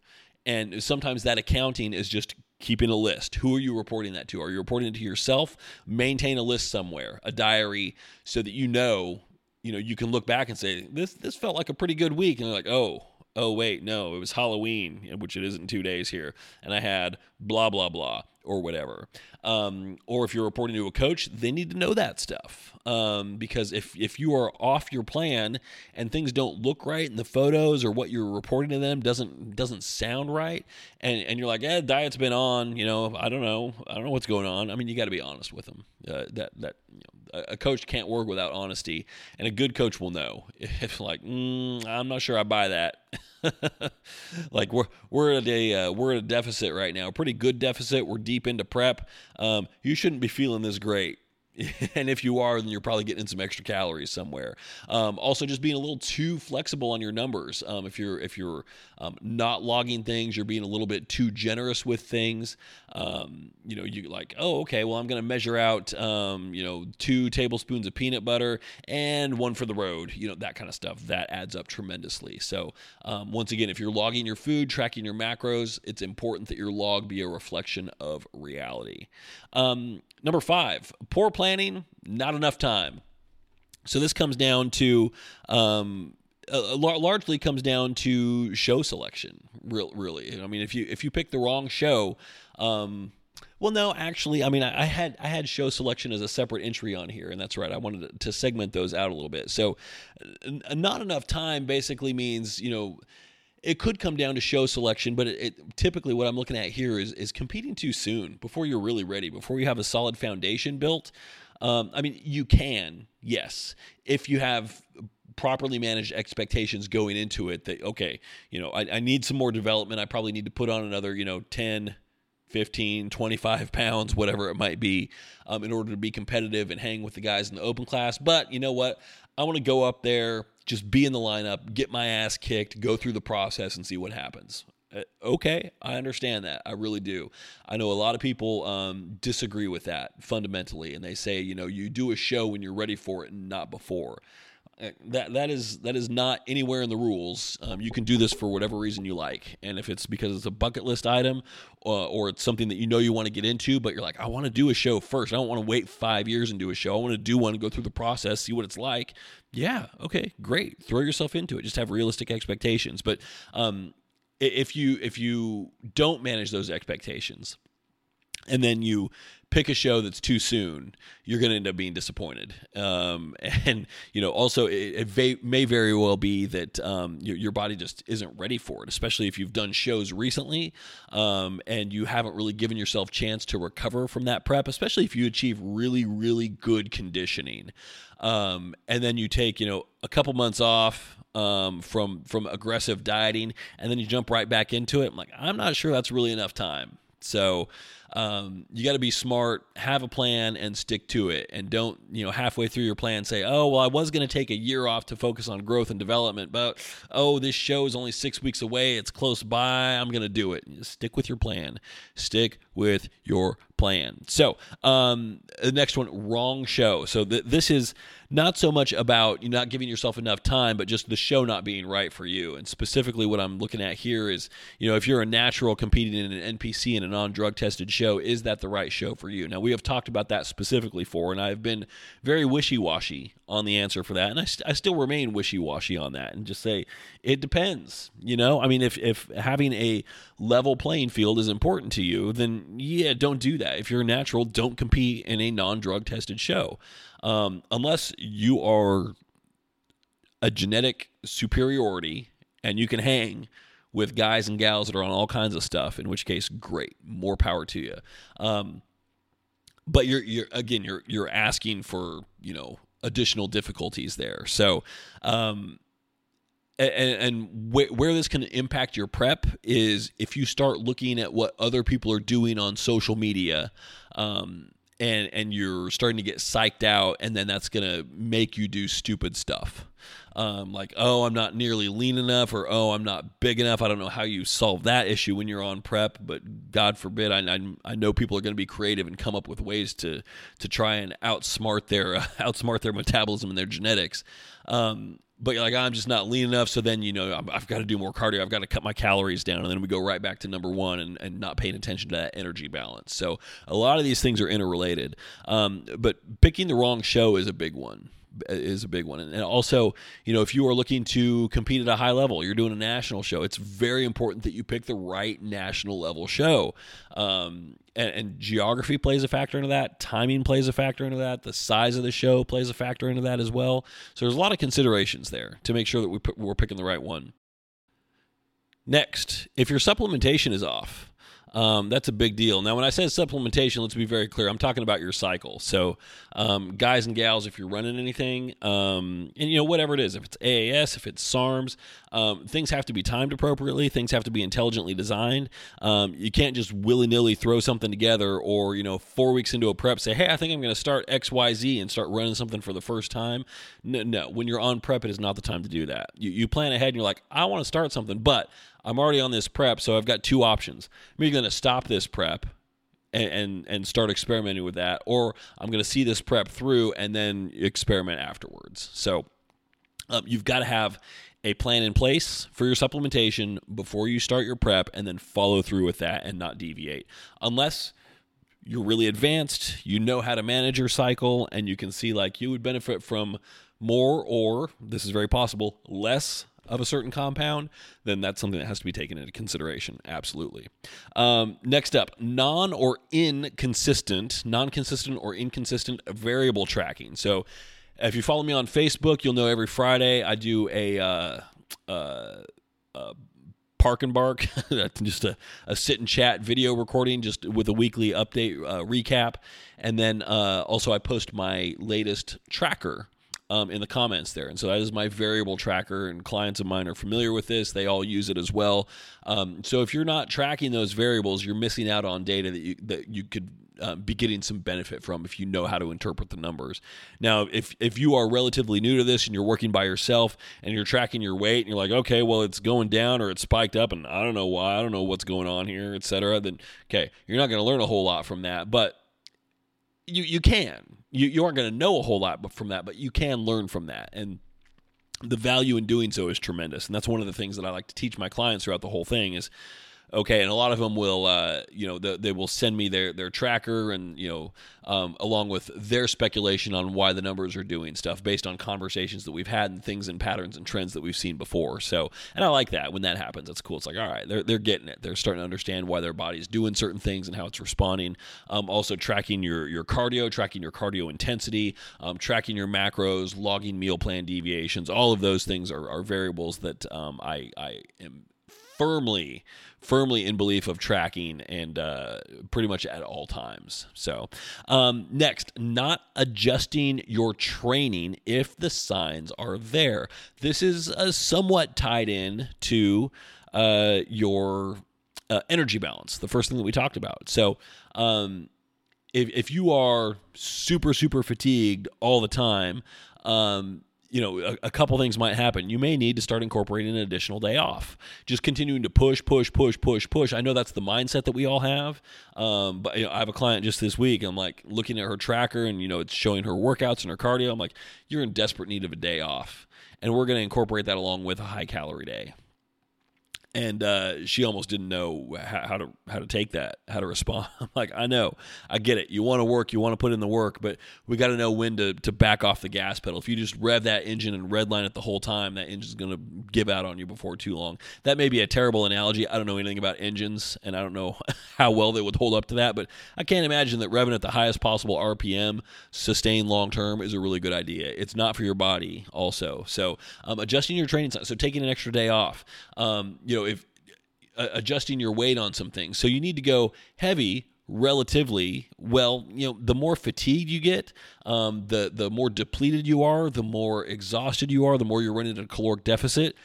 and sometimes that accounting is just keeping a list. Who are you reporting that to? Are you reporting it to yourself? Maintain a list somewhere, a diary, so that you know, you know, you can look back and say, this this felt like a pretty good week. And like, oh, oh wait, no, it was Halloween, which it isn't two days here, and I had blah blah blah or whatever. Um, or if you're reporting to a coach, they need to know that stuff. Um, because if if you are off your plan and things don't look right in the photos or what you're reporting to them doesn't doesn't sound right, and and you're like, eh, diet's been on, you know, I don't know, I don't know what's going on. I mean, you got to be honest with them. Uh, that that you know, a coach can't work without honesty, and a good coach will know if like, mm, I'm not sure I buy that. like we're we're at a uh, we're at a deficit right now, a pretty good deficit. We're deep into prep. Um, you shouldn't be feeling this great. and if you are, then you're probably getting some extra calories somewhere. Um, also, just being a little too flexible on your numbers. Um, if you're if you're um, not logging things, you're being a little bit too generous with things. Um, you know, you like, oh, okay, well, I'm going to measure out, um, you know, two tablespoons of peanut butter and one for the road. You know, that kind of stuff. That adds up tremendously. So, um, once again, if you're logging your food, tracking your macros, it's important that your log be a reflection of reality. Number five, poor planning not enough time. So this comes down to um, uh, largely comes down to show selection. Real, really. I mean, if you if you pick the wrong show, um, well, no, actually, I mean, I, I, had I had show selection as a separate entry on here, and that's right. I wanted to segment those out a little bit. So, not enough time basically means you know it could come down to show selection, but it, it, typically what I'm looking at here is is competing too soon before you're really ready, before you have a solid foundation built. Um, I mean, you can, yes, if you have properly managed expectations going into it that okay you know I, I, need some more development. I probably need to put on another you know 10 15 25 pounds whatever it might be um, in order to be competitive and hang with the guys in the open class. But you know what? I want to go up there just be in the lineup, get my ass kicked, go through the process, and see what happens. Uh, okay, I understand that. I really do. I know a lot of people um, disagree with that fundamentally, and they say, you know, you do a show when you're ready for it and not before. Uh, that that is that is not anywhere in the rules. Um, you can do this for whatever reason you like, and if it's because it's a bucket list item, uh, or it's something that you know you want to get into, but you're like, I want to do a show first. I don't want to wait five years and do a show. I want to do one, go through the process, see what it's like. Yeah, okay, great. Throw yourself into it. Just have realistic expectations. But um, if you if you don't manage those expectations, and then you pick a show that's too soon, you're going to end up being disappointed. Um, and you know, also it, it may very well be that um, your, your, body just isn't ready for it, especially if you've done shows recently um, and you haven't really given yourself chance to recover from that prep. Especially if you achieve really, really good conditioning, um, and then you take you know a couple months off um, from from aggressive dieting, and then you jump right back into it. I'm like, I'm not sure that's really enough time. So um, you got to be smart, have a plan, and stick to it. And don't, you know, halfway through your plan say, oh, well, I was going to take a year off to focus on growth and development, but oh, this show is only six weeks away. It's close by. I'm going to do it. Stick with your plan. Stick with your plan. So, um, the next one, wrong show. So, th- this is not so much about you not giving yourself enough time, but just the show not being right for you. And specifically, what I'm looking at here is, you know, if you're a natural competing in an NPC in a non drug tested show, is that the right show for you? Now, we have talked about that specifically for, and I've been very wishy washy on the answer for that. And I, st- I still remain wishy washy on that and just say, it depends. You know, I mean, if, if having a level playing field is important to you, then yeah, don't do that. If you're a natural, don't compete in a non drug tested show um, unless you are a genetic superiority and you can hang with guys and gals that are on all kinds of stuff, in which case, great, more power to you. Um, but you're you're again you're you're asking for you know additional difficulties there. So, um, and, and wh- where this can impact your prep is if you start looking at what other people are doing on social media. Um, and and you're starting to get psyched out and then that's going to make you do stupid stuff um, like oh i'm not nearly lean enough or oh i'm not big enough i don't know how you solve that issue when you're on prep but god forbid i, I, I know people are going to be creative and come up with ways to to try and outsmart their uh, outsmart their metabolism and their genetics um, but like I'm just not lean enough. So then you know i have got to do more cardio. I've got to cut my calories down, and then we go right back to number one and, and not paying attention to that energy balance. So a lot of these things are interrelated. Um, but picking the wrong show is a big one is a big one. And also, you know, if you are looking to compete at a high level, you're doing a national show, it's very important that you pick the right national level show. Um, and, and, geography plays a factor into that. Timing plays a factor into that. The size of the show plays a factor into that as well. So there's a lot of considerations there to make sure that we we're picking the right one. Next, if your supplementation is off, um, that's a big deal. Now, when I say supplementation, let's be very clear. I'm talking about your cycle. So, um, guys and gals, if you're running anything, um, and you know whatever it is, if it's AAS, if it's SARMs, um, things have to be timed appropriately. Things have to be intelligently designed. Um, you can't just willy nilly throw something together, or you know, four weeks into a prep, say, "Hey, I think I'm going to start X, Y, Z," and start running something for the first time. No, no, when you're on prep, it is not the time to do that. You, you plan ahead, and you're like, "I want to start something," but I'm already on this prep, so I've got two options. I'm either going to stop this prep and, and, and start experimenting with that, or I'm going to see this prep through and then experiment afterwards. So um, you've got to have a plan in place for your supplementation before you start your prep, and then follow through with that and not deviate, unless you're really advanced, you know how to manage your cycle, and you can see like you would benefit from more or this is very possible less of a certain compound, then that's something that has to be taken into consideration. Absolutely. Um, next up, non or inconsistent, non consistent or inconsistent variable tracking. So if you follow me on Facebook, you'll know every Friday I do a. Uh, uh, uh, park and bark just a, a sit and chat video recording just with a weekly update uh, recap and then uh, also i post my latest tracker um, in the comments there. And so that is my variable tracker, and clients of mine are familiar with this. They all use it as well. Um, so if you're not tracking those variables, you're missing out on data that you that you could uh, be getting some benefit from if you know how to interpret the numbers. Now, if if you are relatively new to this and you're working by yourself and you're tracking your weight and you're like, okay, well it's going down or it's spiked up and I don't know why, I don't know what's going on here, etc. Then okay, you're not going to learn a whole lot from that, but you you can you, you aren't going to know a whole lot from that, but you can learn from that. And the value in doing so is tremendous. And that's one of the things that I like to teach my clients throughout the whole thing is okay and a lot of them will uh, you know the, they will send me their their tracker and you know um, along with their speculation on why the numbers are doing stuff based on conversations that we've had and things and patterns and trends that we've seen before. So and i like that. When that happens that's cool. It's like all right they're, they're getting it. They're starting to understand why their body's doing certain things and how it's responding. Um, also tracking your your cardio tracking your cardio intensity um, tracking your macros logging meal plan deviations. All of those things are, are variables that um, I, I am firmly firmly in belief of tracking and uh, pretty much at all times. So, um, next, not adjusting your training if the signs are there. This is uh, somewhat tied in to uh, your uh, energy balance, the first thing that we talked about. So, um, if, if you are super, super fatigued all the time, um, you know, a, a, couple things might happen. You may need to start incorporating an additional day off. Just continuing to push, push, push, push, push. I know that's the mindset that we all have. Um, but you know, I have a client just this week. I'm like looking at her tracker, and you know, it's showing her workouts and her cardio. I'm like, you're in desperate need of a day off, and we're going to incorporate that along with a high calorie day and uh, she almost didn't know how, how, to how to take that, how to respond. I'm like, I know, I get it. You want to work, you want to put in the work, but we got to know when to to back off the gas pedal. If you just rev that engine and redline it the whole time, that engine's going to give out on you before too long. That may be a terrible analogy. I don't know anything about engines, and I don't know how well they would hold up to that, but I can't imagine that revving at the highest possible RPM, sustained long term, is a really good idea. It's not for your body, also. So um, adjusting your training, so taking an extra day off. Um, you know if uh, adjusting your weight on some things. So you need to go heavy relatively well you know the more fatigued you get um, the the more depleted you are the more exhausted you are the more you're running a caloric deficit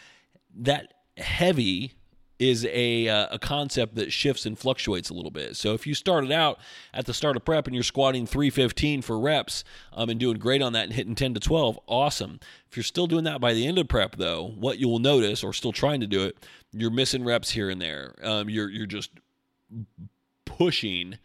that heavy is a, uh, a concept that shifts and fluctuates a little bit. So if you started out at the start of prep and you're squatting 315 for reps um, and doing great on that and hitting 10 to 12, awesome. If you're still doing that by the end of prep, though, what you will notice, or still trying to do it, you're missing reps here and there. Um, you're you're just pushing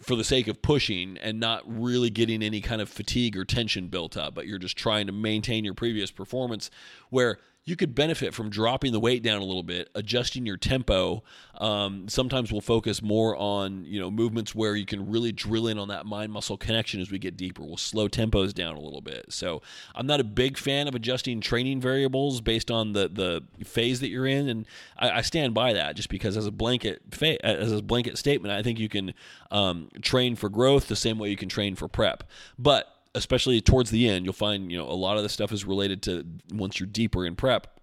for the sake of pushing and not really getting any kind of fatigue or tension built up, but you're just trying to maintain your previous performance where you could benefit from dropping the weight down a little bit, adjusting your tempo. Um, sometimes we'll focus more on you know movements where you can really drill in on that mind muscle connection as we get deeper. We'll slow tempos down a little bit. So I'm not a big fan of adjusting training variables based on the the phase that you're in, and I, I stand by that just because as a blanket fa- as a blanket statement, I think you can um, train for growth the same way you can train for prep, but especially towards the end, you'll find you know a lot of the stuff is related to once you're deeper in prep.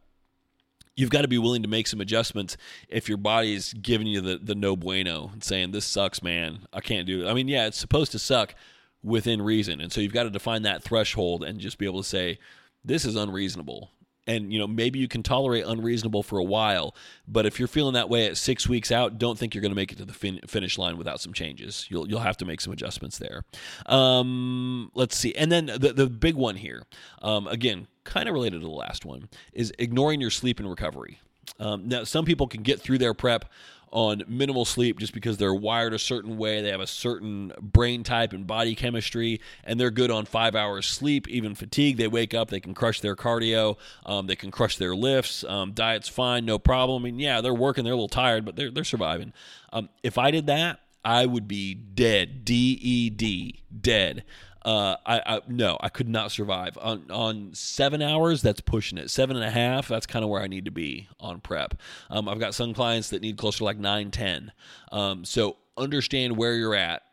You've got to be willing to make some adjustments if your body's giving you the the no bueno and saying this sucks, man. I can't do it. I mean, yeah, it's supposed to suck within reason, and so you've got to define that threshold and just be able to say this is unreasonable and you know maybe you can tolerate unreasonable for a while but if you're feeling that way at six weeks out don't think you're going to make it to the fin- finish line without some changes. You'll, you'll have to make some adjustments there. Um, let's see. And then the, the big one here um, again kind of related to the last one is ignoring your sleep and recovery. Um, now some people can get through their prep on minimal sleep just because they're wired a certain way. They have a certain brain type and body chemistry, and they're good on five hours sleep, even fatigue. They wake up, they can crush their cardio, um, they can crush their lifts. Um, diet's fine, no problem. I mean, yeah, they're working, they're a little tired, but they're, they're surviving. Um, if I did that, I would be dead, D E D, dead. Uh, I, I, no, I could not survive on on seven hours. That's pushing it. Seven and a half. That's kind of where I need to be on prep. Um, I've got some clients that need closer to like nine, ten. Um, so understand where you're at,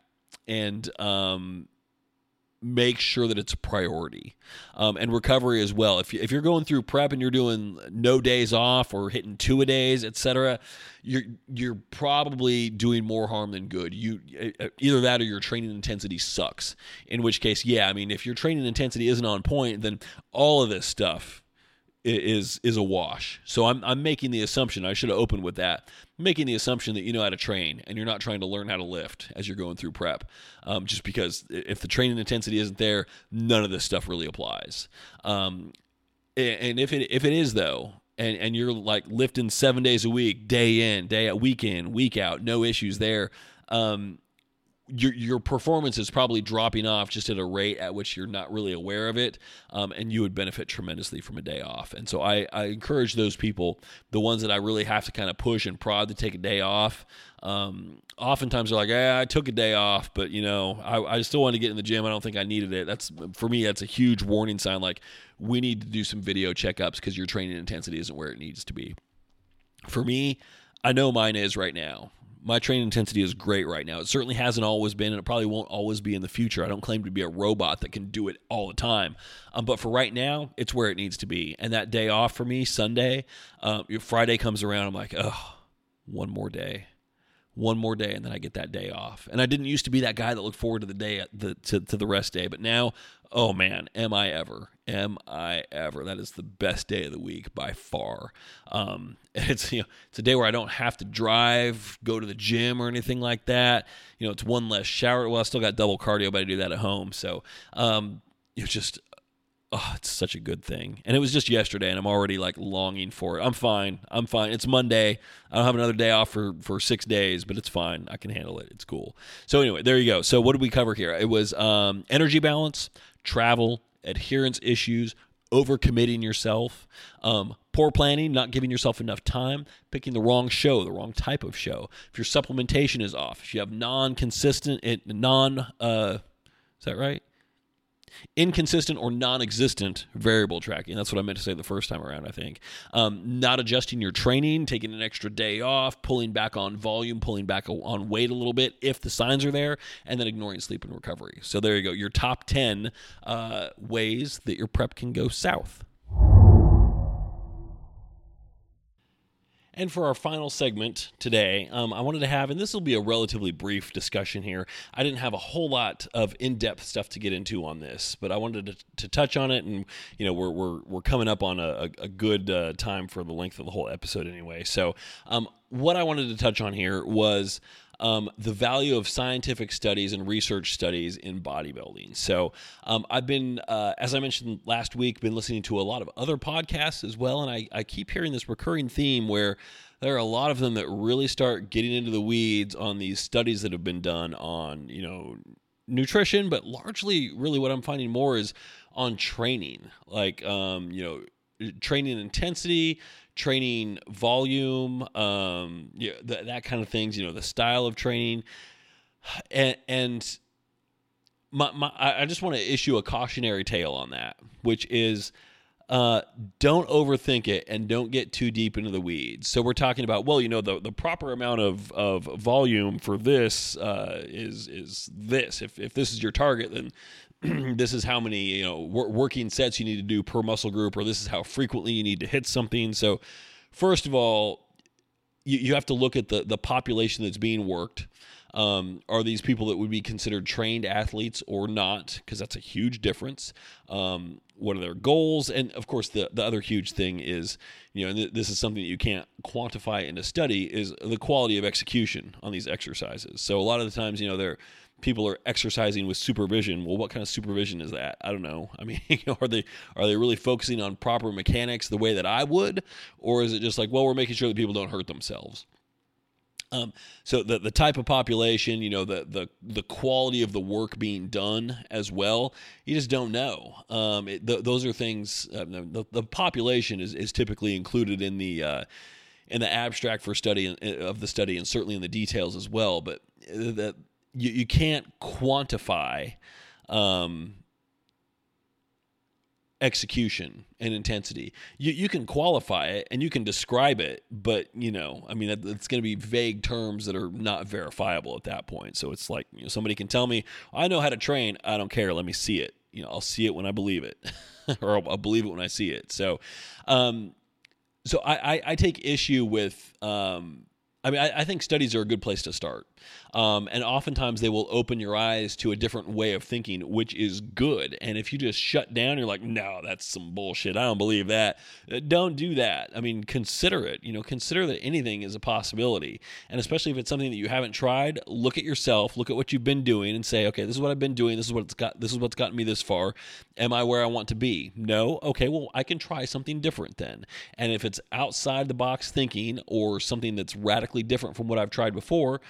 and um, make sure that it's a priority um, and recovery as well. If, you, if you're going through prep and you're doing no days off or hitting two a days etc you're you're probably doing more harm than good. You uh, either that or your training intensity sucks in which case yeah i mean if your training intensity isn't on point then all of this stuff is is a wash. So I'm I'm making the assumption I should have opened with that. Making the assumption that you know how to train and you're not trying to learn how to lift as you're going through prep. Um, just because if the training intensity isn't there, none of this stuff really applies. Um, and if it if it is though, and and you're like lifting seven days a week, day in, day out, week in, week out, no issues there. Um, your your performance is probably dropping off just at a rate at which you're not really aware of it, um, and you would benefit tremendously from a day off. And so I, I encourage those people, the ones that I really have to kind of push and prod to take a day off. Um, oftentimes they're like, "Yeah, I took a day off, but you know, I, I still want to get in the gym. I don't think I needed it." That's for me. That's a huge warning sign. Like we need to do some video checkups because your training intensity isn't where it needs to be. For me, I know mine is right now my training intensity is great right now. It certainly hasn't always been, and it probably won't always be in the future. I don't claim to be a robot that can do it all the time. Um, but for right now, it's where it needs to be. And that day off for me, Sunday, um, Friday comes around, I'm like, oh, one more day one more day and then I get that day off. And I didn't used to be that guy that looked forward to the day the to, to the rest day, but now, oh man, am I ever? Am I ever? That is the best day of the week by far. Um, it's you know it's a day where I don't have to drive, go to the gym or anything like that. You know, it's one less shower. Well, I still got double cardio, but I do that at home. So um, it's just oh, it's such a good thing. And it was just yesterday, and I'm already like longing for it. I'm fine. I'm fine. It's Monday. I don't have another day off for for six days, but it's fine. I can handle it. It's cool. So anyway, there you go. So what did we cover here? It was um, energy balance, travel, adherence issues, overcommitting yourself, um, poor planning, not giving yourself enough time, picking the wrong show, the wrong type of show. If your supplementation is off, if you have non-consistent, non, uh, is that right? Inconsistent or non-existent variable tracking. That's what I meant to say the first time around. I think um, not adjusting your training, taking an extra day off, pulling back on volume, pulling back on weight a little bit if the signs are there, and then ignoring sleep and recovery. So there you go. Your top ten uh, ways that your prep can go south. And for our final segment today, um, I wanted to have, and this will be a relatively brief discussion here. I didn't have a whole lot of in-depth stuff to get into on this, but I wanted to, to touch on it, and you know, we're we're, we're coming up on a, a good uh, time for the length of the whole episode anyway. So, um, what I wanted to touch on here was um, the value of scientific studies and research studies in bodybuilding. So um, I've been, uh, as I mentioned last week, been listening to a lot of other podcasts as well, and I, I keep hearing this recurring theme where there are a lot of them that really start getting into the weeds on these studies that have been done on, you know, nutrition, but largely, really, what I'm finding more is on training, like, um, you know, training intensity, training volume, um, yeah, th- that kind of things. You know, the style of training, and and my, my I just want to issue a cautionary tale on that, which is. Uh, don't overthink it and don't get too deep into the weeds. So we're talking about, well, you know, the, the proper amount of, of volume for this uh, is is this. If, if this is your target, then this is how many you know wor- working sets you need to do per muscle group, or this is how frequently you need to hit something. So, first of all, you, you have to look at the the population that's being worked. Um, are these people that would be considered trained athletes or not? Because that's a huge difference. Um, what are their goals? And of course, the, the other huge thing is, you know, th- this is something that you can't quantify in a study, is the quality of execution on these exercises. So a lot of the times, you know, they're people are exercising with supervision. Well, what kind of supervision is that? I don't know. I mean, are they are they really focusing on proper mechanics the way that I would, or is it just like, well, we're making sure that people don't hurt themselves? Um, so the the type of population, you know, the the the quality of the work being done as well, you just don't know. Um, it, th- those are things. Uh, the, the population is is typically included in the uh, in the abstract for study uh, of the study, and certainly in the details as well. But that you you can't quantify. Um, execution and intensity. You you can qualify it and you can describe it, but you know, I mean, it's going to be vague terms that are not verifiable at that point. So it's like you know, somebody can tell me, "I know how to train. I don't care. Let me see it." You know, I'll see it when I believe it, or I'll, I'll, believe it when I see it. So, um, so I, I, I take issue with. Um, I mean, I, I think studies are a good place to start. Um, and oftentimes they will open your eyes to a different way of thinking, which is good. And if you just shut down, you're like, no, that's some bullshit. I don't believe that. Uh, don't do that. I mean, consider it. You know, consider that anything is a possibility. And especially if it's something that you haven't tried, look at yourself, look at what you've been doing, and say, okay, this is what I've been doing. This is what's got. This is what's gotten me this far. Am I where I want to be? No. Okay. Well, I can try something different then. And if it's outside the box thinking or something that's radically different from what I've tried before,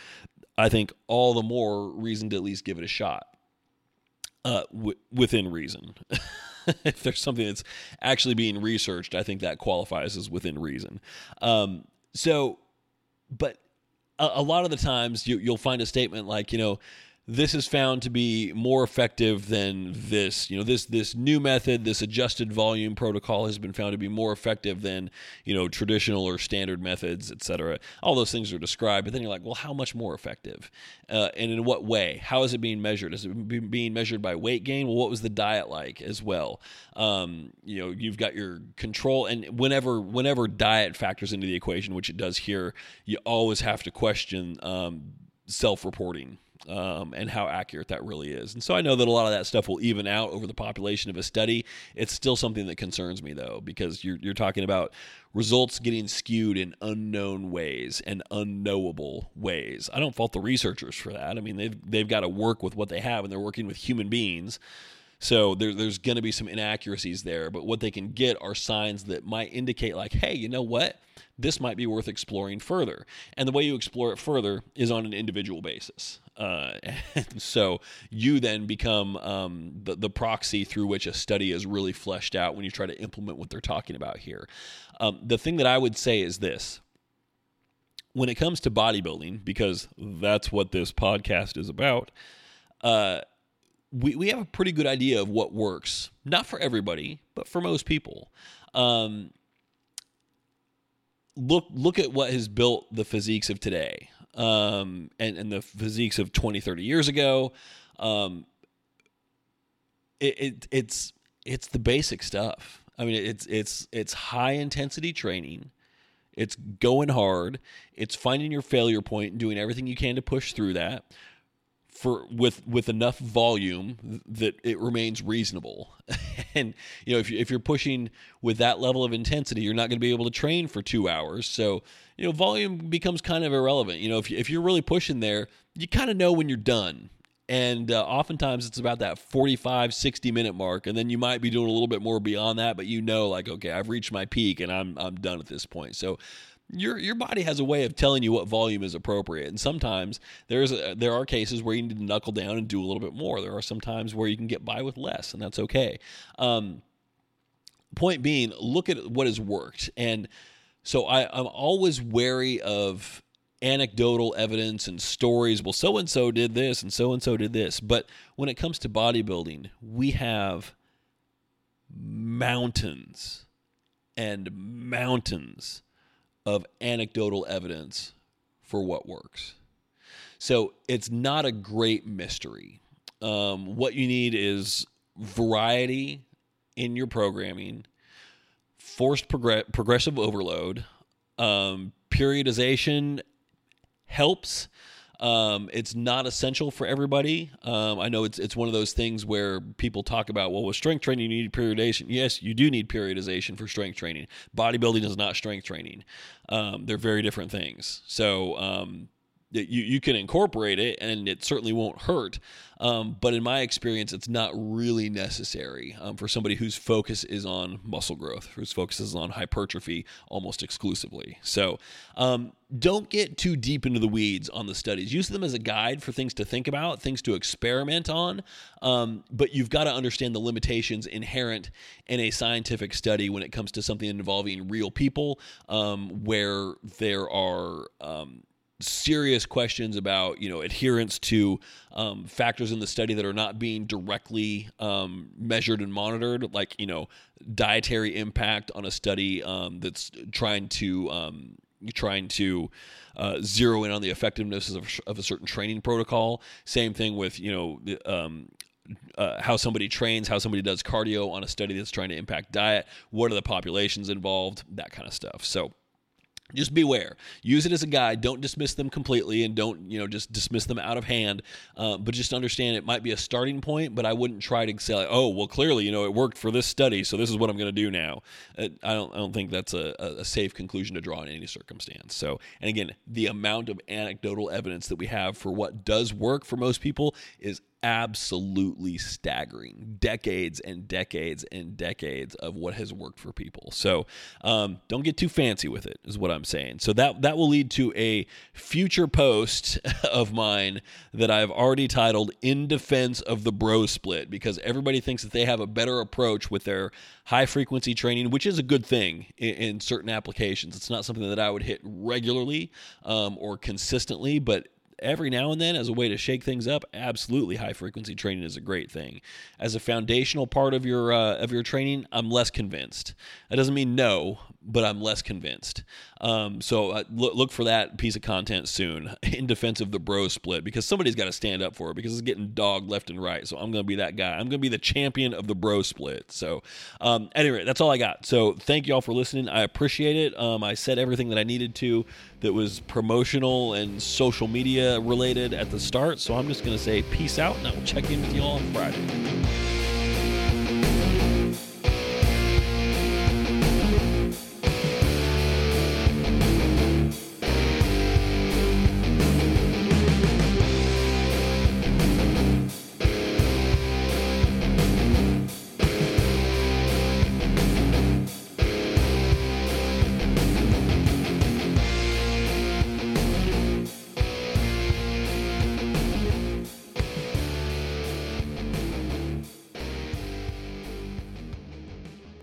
I think all the more reason to at least give it a shot. Uh, w- within reason. if there's something that's actually being researched, I think that qualifies as within reason. Um, so, but a, a, lot of the times you, you'll find a statement like, you know, this is found to be more effective than this. You know, this this new method, this adjusted volume protocol has been found to be more effective than you know traditional or standard methods, et cetera. All those things are described, but then you're like, well, how much more effective, uh, and in what way? How is it being measured? Is it being measured by weight gain? Well, what was the diet like as well? Um, you know, you've got your control, and whenever whenever diet factors into the equation, which it does here, you always have to question um, self-reporting um, and how accurate that really is. And so I know that a lot of that stuff will even out over the population of a study. It's still something that concerns me though, because you're, you're talking about results getting skewed in unknown ways and unknowable ways. I don't fault the researchers for that. I mean, they've, they've got to work with what they have and they're working with human beings. So there, there's going to be some inaccuracies there, but what they can get are signs that might indicate, like, hey, you know what? This might be worth exploring further. And the way you explore it further is on an individual basis. Uh, and so you then become um, the, the proxy through which a study is really fleshed out when you try to implement what they're talking about here. Um, the thing that I would say is this when it comes to bodybuilding, because that's what this podcast is about, uh, we, we have a pretty good idea of what works. Not for everybody, but for most people. Um, look look at what has built the physiques of today um, and, and the physiques of 20, 30 years ago. Um, it, it, it's it's the basic stuff. I mean, it's it's it's high intensity training. It's going hard. It's finding your failure point and doing everything you can to push through that for with with enough volume that it remains reasonable. and you know if, you, if you're pushing with that level of intensity you're not going to be able to train for two hours. So you know volume becomes kind of irrelevant. You know if, you, if you're really pushing there you kind of know when you're done. And uh, oftentimes it's about that 45 60 minute mark and then you might be doing a little bit more beyond that but you know like okay i've reached my peak and i'm i'm done at this point. So your your body has a way of telling you what volume is appropriate. And sometimes there's a, there are cases where you need to knuckle down and do a little bit more. There are some times where you can get by with less and that's okay. Um, point being look at what has worked. And so I, i'm always wary of anecdotal evidence and stories well so and so did this and so and so did this. But when it comes to bodybuilding we have mountains and mountains of anecdotal evidence for what works. So it's not a great mystery. Um, what you need is variety in your programming, forced progr- progressive overload, um, periodization helps um, it's not essential for everybody. Um, I know it's it's one of those things where people talk about, well, with strength training, you need periodization. Yes, you do need periodization for strength training. Bodybuilding is not strength training. Um, they're very different things. So um, you, you can incorporate it and it certainly won't hurt. Um, but in my experience, it's not really necessary um, for somebody whose focus is on muscle growth, whose focus is on hypertrophy almost exclusively. So um, don't get too deep into the weeds on the studies. Use them as a guide for things to think about, things to experiment on. Um, but you've got to understand the limitations inherent in a scientific study when it comes to something involving real people, um, where there are um, serious questions about you know adherence to um, factors in the study that are not being directly um, measured and monitored, like you know dietary impact on a study um, that's trying to um, trying to uh, zero in on the effectiveness of, of, a certain training protocol. Same thing with you know um, uh, how somebody trains, how somebody does cardio on a study that's trying to impact diet. What are the populations involved? That kind of stuff. So just beware. Use it as a guide. Don't dismiss them completely and don't you know just dismiss them out of hand. Uh, but just understand it might be a starting point but i wouldn't try to say oh well clearly you know it worked for this study so this is what i'm going to do now. Uh, i don't i don't think that's a, a safe conclusion to draw in any circumstance. So and again the amount of anecdotal evidence that we have for what does work for most people is absolutely staggering. Decades and decades and decades of what has worked for people. So um, don't get too fancy with it, is what I'm saying. So that that will lead to a future post of mine that I've already titled "In Defense of the Bro Split" because everybody thinks that they have a better approach with their high frequency training, which is a good thing in, in certain applications. It's not something that I would hit regularly um, or consistently, but every now and then as a way to shake things up, absolutely high frequency training is a great thing. As a foundational part of your uh, of your training, I'm less convinced. That doesn't mean no, but I'm less convinced. Um, so uh, look, look for that piece of content soon in defense of the bro split because somebody's got to stand up for it because it's getting dogged left and right. So I'm going to be that guy. I'm going to be the champion of the bro split. So um, anyway, that's all I got. So thank you all for listening. I appreciate it. Um, I said everything that I needed to that was promotional and social media related at the start. So I'm just going to say peace out and I will check in with you all on Friday.